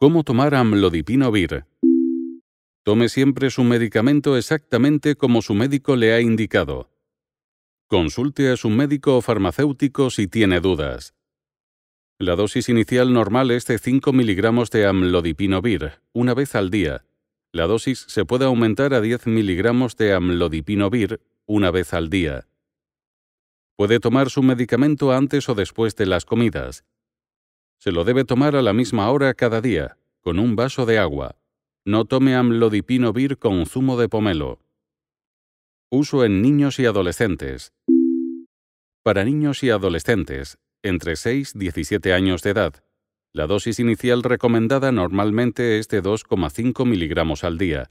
¿Cómo tomar amlodipino-vir? Tome siempre su medicamento exactamente como su médico le ha indicado. Consulte a su médico o farmacéutico si tiene dudas. La dosis inicial normal es de 5 miligramos de amlodipino-vir, una vez al día. La dosis se puede aumentar a 10 miligramos de amlodipino-vir, una vez al día. Puede tomar su medicamento antes o después de las comidas. Se lo debe tomar a la misma hora cada día, con un vaso de agua. No tome amlodipino-vir con zumo de pomelo. Uso en niños y adolescentes. Para niños y adolescentes, entre 6 y 17 años de edad, la dosis inicial recomendada normalmente es de 2,5 miligramos al día.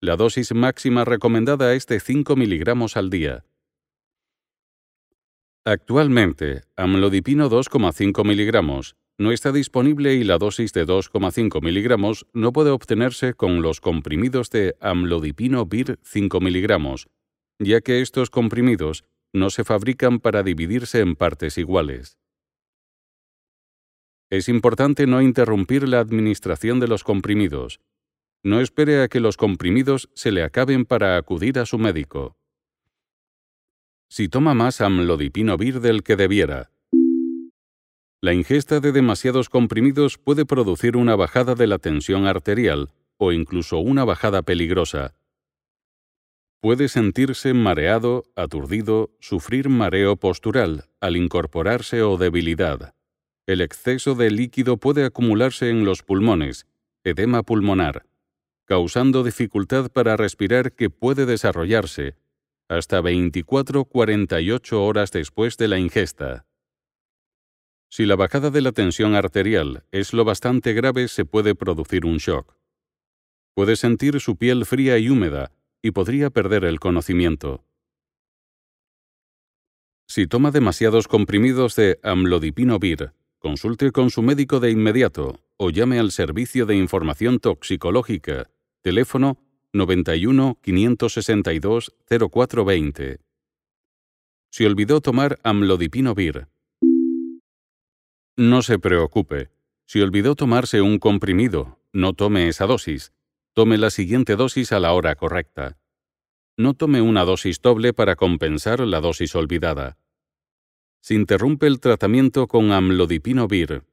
La dosis máxima recomendada es de 5 miligramos al día. Actualmente, amlodipino 2,5 miligramos no está disponible y la dosis de 2,5 miligramos no puede obtenerse con los comprimidos de amlodipino vir 5 miligramos, ya que estos comprimidos no se fabrican para dividirse en partes iguales. Es importante no interrumpir la administración de los comprimidos. No espere a que los comprimidos se le acaben para acudir a su médico. Si toma más amlodipino vir del que debiera, la ingesta de demasiados comprimidos puede producir una bajada de la tensión arterial o incluso una bajada peligrosa. Puede sentirse mareado, aturdido, sufrir mareo postural al incorporarse o debilidad. El exceso de líquido puede acumularse en los pulmones, edema pulmonar, causando dificultad para respirar que puede desarrollarse hasta 24-48 horas después de la ingesta. Si la bajada de la tensión arterial es lo bastante grave, se puede producir un shock. Puede sentir su piel fría y húmeda y podría perder el conocimiento. Si toma demasiados comprimidos de amlodipino-vir, consulte con su médico de inmediato o llame al Servicio de Información Toxicológica, teléfono 91 562 0420. Si olvidó tomar amlodipino-vir, no se preocupe. Si olvidó tomarse un comprimido, no tome esa dosis. Tome la siguiente dosis a la hora correcta. No tome una dosis doble para compensar la dosis olvidada. Si interrumpe el tratamiento con amlodipino-vir,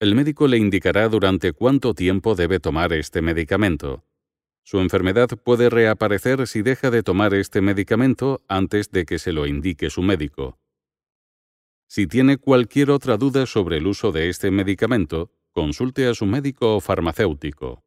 el médico le indicará durante cuánto tiempo debe tomar este medicamento. Su enfermedad puede reaparecer si deja de tomar este medicamento antes de que se lo indique su médico. Si tiene cualquier otra duda sobre el uso de este medicamento, consulte a su médico o farmacéutico.